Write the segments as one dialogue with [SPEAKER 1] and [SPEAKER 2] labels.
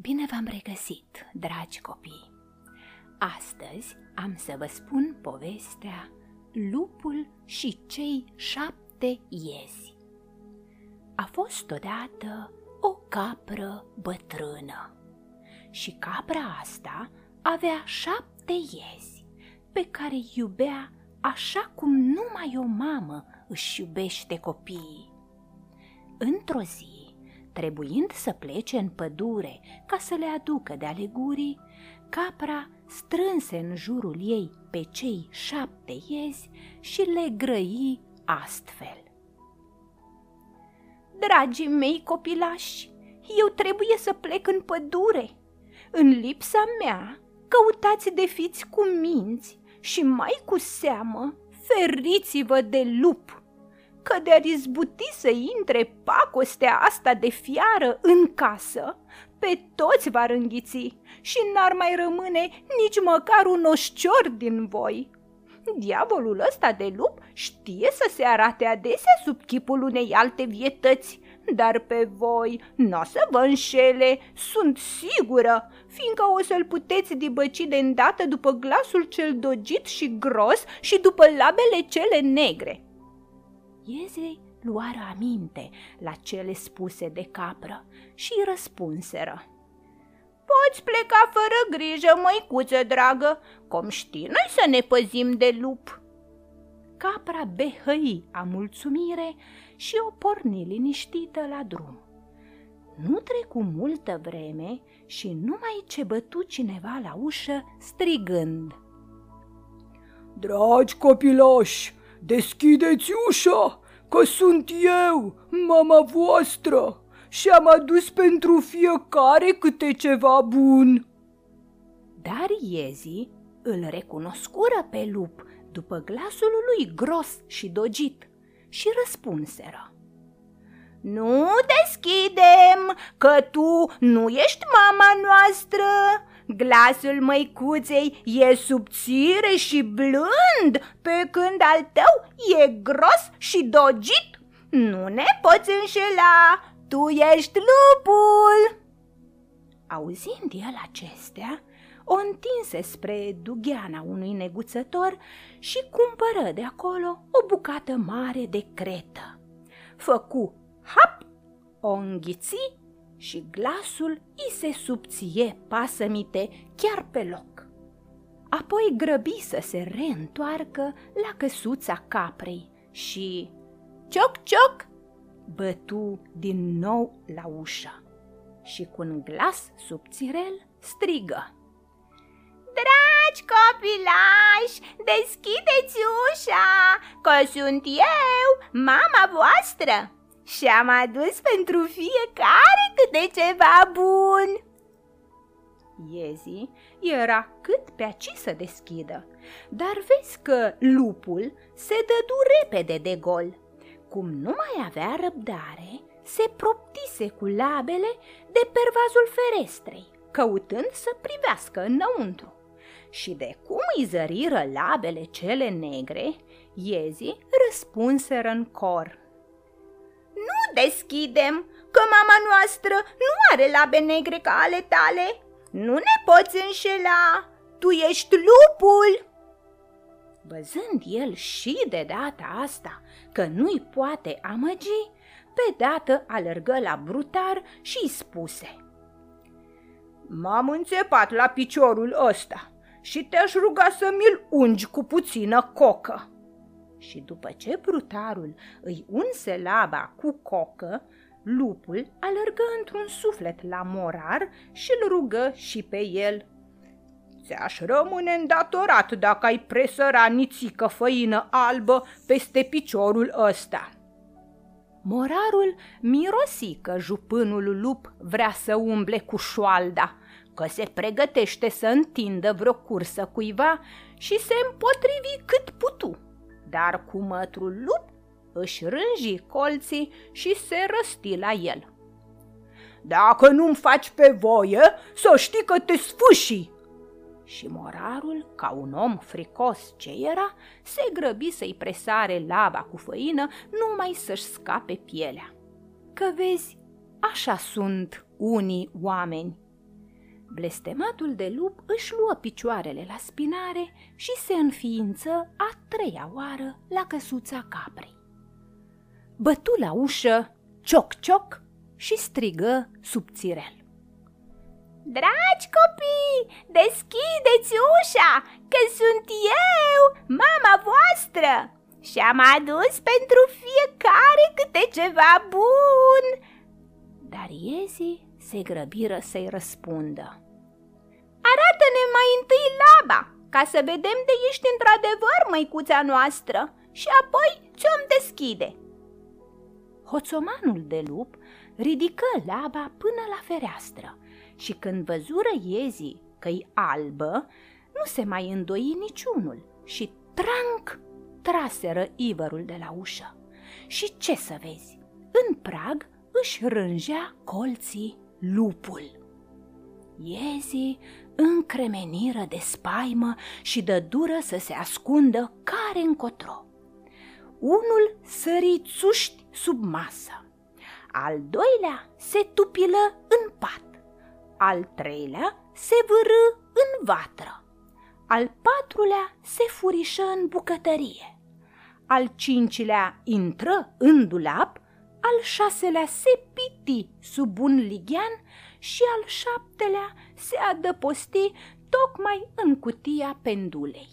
[SPEAKER 1] Bine v-am regăsit, dragi copii! Astăzi am să vă spun povestea Lupul și cei șapte iezi. A fost odată o capră bătrână și capra asta avea șapte iezi pe care iubea așa cum numai o mamă își iubește copiii. Într-o zi, Trebuind să plece în pădure ca să le aducă de alegurii, capra strânse în jurul ei pe cei șapte iezi și le grăi astfel. Dragii mei copilași, eu trebuie să plec în pădure. În lipsa mea, căutați de fiți cu minți și mai cu seamă, feriți-vă de lup că de-ar izbuti să intre pacostea asta de fiară în casă, pe toți va înghiți și n-ar mai rămâne nici măcar un oșcior din voi. Diavolul ăsta de lup știe să se arate adesea sub chipul unei alte vietăți, dar pe voi nu o să vă înșele, sunt sigură, fiindcă o să-l puteți dibăci de îndată după glasul cel dogit și gros și după labele cele negre. Iezei luară aminte la cele spuse de capră și răspunseră. Poți pleca fără grijă, măicuță dragă, cum știi noi să ne păzim de lup. Capra behăi a mulțumire și o porni liniștită la drum. Nu trecu multă vreme și numai ce bătu cineva la ușă strigând.
[SPEAKER 2] Dragi copilași, Deschideți ușa, că sunt eu, mama voastră, și am adus pentru fiecare câte ceva bun.
[SPEAKER 1] Dar iezii îl recunoscură pe lup după glasul lui gros și dogit și răspunseră. Nu deschidem, că tu nu ești mama noastră, Glasul măicuței e subțire și blând, pe când al tău e gros și dogit. Nu ne poți înșela, tu ești lupul!" Auzind el acestea, o întinse spre dugheana unui neguțător și cumpără de acolo o bucată mare de cretă. Făcu hap, o înghiți și glasul i se subție pasămite chiar pe loc. Apoi grăbi să se reîntoarcă la căsuța caprei și cioc, cioc, bătu din nou la ușă și cu un glas subțirel strigă. Dragi copilași, deschideți ușa, că sunt eu, mama voastră! Și am adus pentru fiecare câte ceva bun. Iezi era cât pe aci să deschidă, dar vezi că lupul se dădu repede de gol. Cum nu mai avea răbdare, se proptise cu labele de pervazul ferestrei, căutând să privească înăuntru. Și de cum îi zăriră labele cele negre, iezii răspunseră în cor – nu deschidem, că mama noastră nu are labe negre ca ale tale. Nu ne poți înșela, tu ești lupul!" Văzând el și de data asta că nu-i poate amăgi, pe dată alergă la brutar și îi spuse M-am înțepat la piciorul ăsta și te-aș ruga să mi-l ungi cu puțină cocă și după ce brutarul îi unse laba cu cocă, lupul alergă într-un suflet la morar și îl rugă și pe el. Ți-aș rămâne îndatorat dacă ai presăra nițică făină albă peste piciorul ăsta. Morarul mirosi că jupânul lup vrea să umble cu șoalda, că se pregătește să întindă vreo cursă cuiva și se împotrivi cât putu dar cu mătrul lup își rânji colții și se răsti la el. Dacă nu-mi faci pe voie, să știi că te sfâși!" Și morarul, ca un om fricos ce era, se grăbi să-i presare lava cu făină numai să-și scape pielea. Că vezi, așa sunt unii oameni. Blestematul de lup își luă picioarele la spinare și se înființă a treia oară la căsuța caprei. Bătu la ușă, cioc-cioc, și strigă subțirel.
[SPEAKER 3] Dragi copii, deschideți ușa, că sunt eu, mama voastră, și am adus pentru fiecare câte ceva bun.
[SPEAKER 1] Dar iezii se grăbiră să-i răspundă.
[SPEAKER 3] Arată-ne mai întâi laba, ca să vedem de ești într-adevăr măicuța noastră și apoi ți-o deschide.
[SPEAKER 1] Hoțomanul de lup ridică laba până la fereastră și când văzură iezii că-i albă, nu se mai îndoi niciunul și tranc traseră ivărul de la ușă. Și ce să vezi, în prag își rângea colții lupul. Iezii încremeniră de spaimă și dă dură să se ascundă care încotro. Unul sări țuști sub masă, al doilea se tupilă în pat, al treilea se vârâ în vatră, al patrulea se furișă în bucătărie, al cincilea intră în dulap, al șaselea se piti sub un lighean și al șaptelea se adăposti tocmai în cutia pendulei.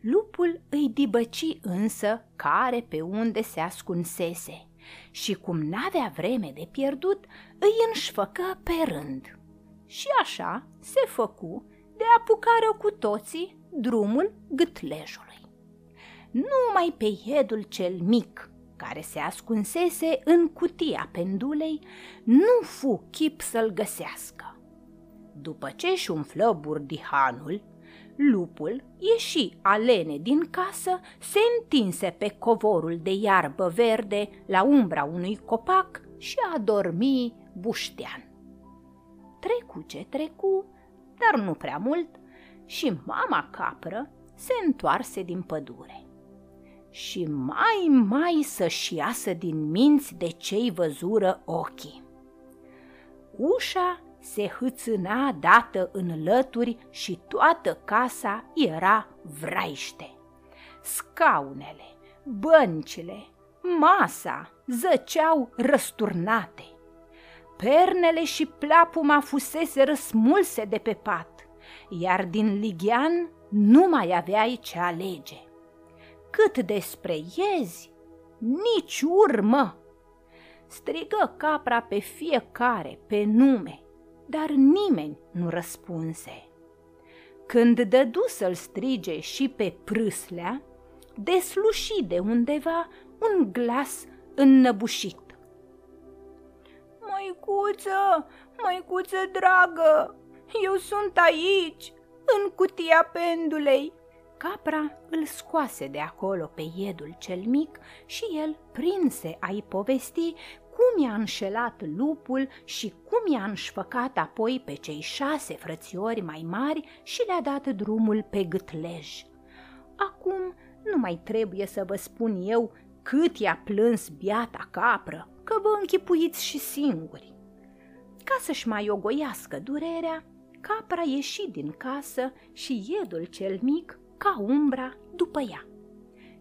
[SPEAKER 1] Lupul îi dibăci însă care pe unde se ascunsese și cum n-avea vreme de pierdut, îi înșfăcă pe rând. Și așa se făcu de apucară cu toții drumul gâtlejului. Numai pe iedul cel mic, care se ascunsese în cutia pendulei, nu fu chip să-l găsească. După ce își umflă burdihanul, Lupul ieși alene din casă, se întinse pe covorul de iarbă verde la umbra unui copac și a dormi buștean. Trecu ce trecu, dar nu prea mult, și mama capră se întoarse din pădure. Și mai, mai să-și iasă din minți de cei văzură ochii. Ușa se hâțâna dată în lături și toată casa era vraiște. Scaunele, băncile, masa zăceau răsturnate. Pernele și plapuma fusese răsmulse de pe pat, iar din lighean nu mai aveai ce alege. Cât despre iezi, nici urmă! Strigă capra pe fiecare, pe nume, dar nimeni nu răspunse. Când dădu să-l strige și pe prâslea, desluși de undeva un glas înnăbușit.
[SPEAKER 3] Măicuță, măicuță dragă, eu sunt aici, în cutia pendulei.
[SPEAKER 1] Capra îl scoase de acolo pe iedul cel mic și el prinse a-i povesti cum i-a înșelat lupul și cum i-a înșfăcat apoi pe cei șase frățiori mai mari și le-a dat drumul pe gâtlej. Acum nu mai trebuie să vă spun eu cât i-a plâns biata capră, că vă închipuiți și singuri. Ca să-și mai ogoiască durerea, capra ieși din casă și iedul cel mic, ca umbra, după ea.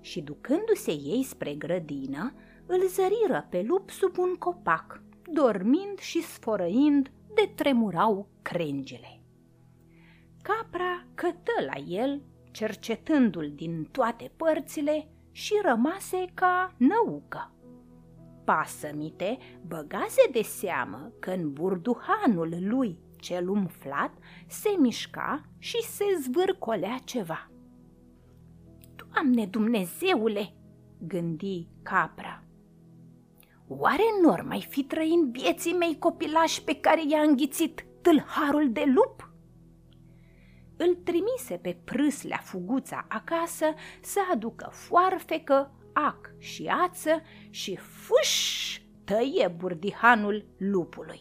[SPEAKER 1] Și ducându-se ei spre grădină, îl zăriră pe lup sub un copac, dormind și sfărăind de tremurau crengile. Capra cătă la el, cercetându-l din toate părțile și rămase ca năucă. Pasămite băgase de seamă că în burduhanul lui cel umflat se mișca și se zvârcolea ceva. Doamne Dumnezeule, gândi capra, Oare nor mai fi trăind vieții mei copilași pe care i-a înghițit tâlharul de lup? Îl trimise pe prâslea fuguța acasă să aducă foarfecă, ac și ață și fuș tăie burdihanul lupului.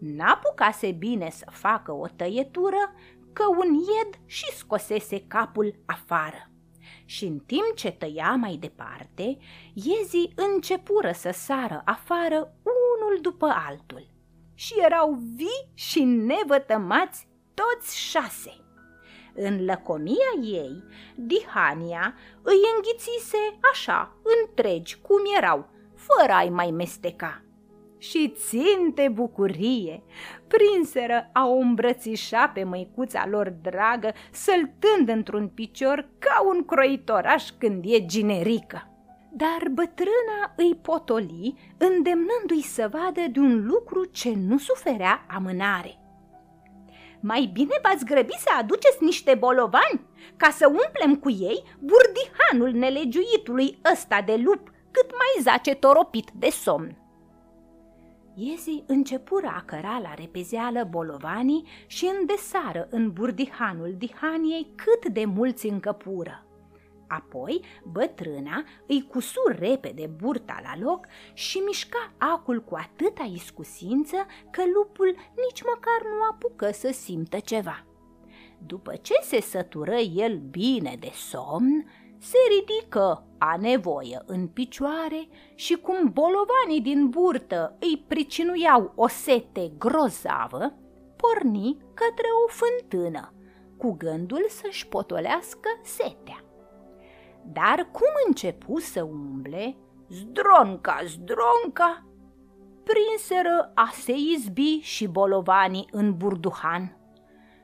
[SPEAKER 1] N-apucase bine să facă o tăietură, că un ied și scosese capul afară și în timp ce tăia mai departe, iezii începură să sară afară unul după altul. și erau vii și nevătămați toți șase. În lăcomia ei, Dihania îi înghițise așa, întregi, cum erau, fără a-i mai mesteca. Și ținte bucurie, prinseră a o îmbrățișa pe măicuța lor dragă, săltând într-un picior ca un croitoraș când e ginerică. Dar bătrâna îi potoli, îndemnându-i să vadă de un lucru ce nu suferea amânare. Mai bine v-ați grăbi să aduceți niște bolovani ca să umplem cu ei burdihanul nelegiuitului ăsta de lup cât mai zace toropit de somn. Iezii începură a căra la repezeală bolovanii și îndesară în burdihanul dihaniei cât de mulți încăpură. Apoi, bătrâna îi cusu repede burta la loc și mișca acul cu atâta iscusință că lupul nici măcar nu apucă să simtă ceva. După ce se sătură el bine de somn, se ridică a nevoie în picioare și cum bolovanii din burtă îi pricinuiau o sete grozavă, porni către o fântână, cu gândul să-și potolească setea. Dar cum începu să umble, zdronca, zdronca, prinseră a se izbi și bolovanii în burduhan.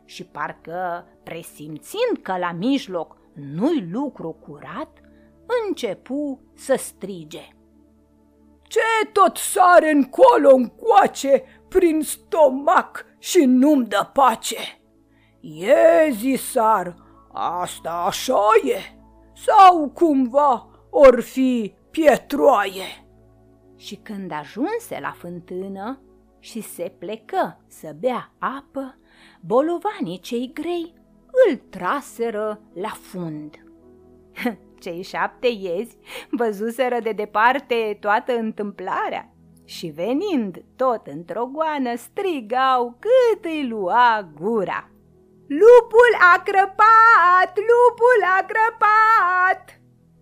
[SPEAKER 1] Și parcă, presimțind că la mijloc nu-i lucru curat, începu să strige.
[SPEAKER 2] Ce tot sare încolo încoace prin stomac și nu-mi dă pace? E zisar, asta așa e sau cumva or fi pietroaie.
[SPEAKER 1] Și când ajunse la fântână și se plecă să bea apă, bolovanii cei grei îl traseră la fund. Cei șapte iezi văzuseră de departe toată întâmplarea și venind tot într-o goană strigau cât îi lua gura. Lupul a crăpat! Lupul a crăpat!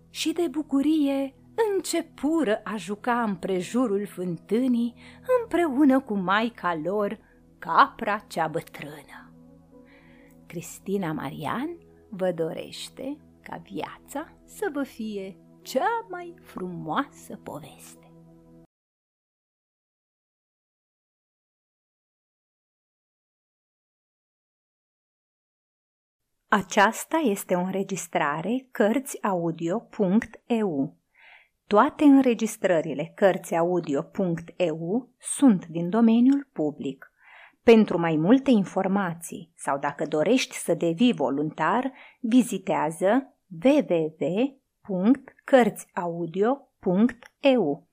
[SPEAKER 1] Și de bucurie începură a juca împrejurul fântânii împreună cu maica lor, capra cea bătrână. Cristina Marian vă dorește ca viața să vă fie cea mai frumoasă poveste. Aceasta este o înregistrare Cărțiaudio.eu. Toate înregistrările Cărțiaudio.eu sunt din domeniul public. Pentru mai multe informații sau dacă dorești să devii voluntar, vizitează www.cărțiaudio.eu.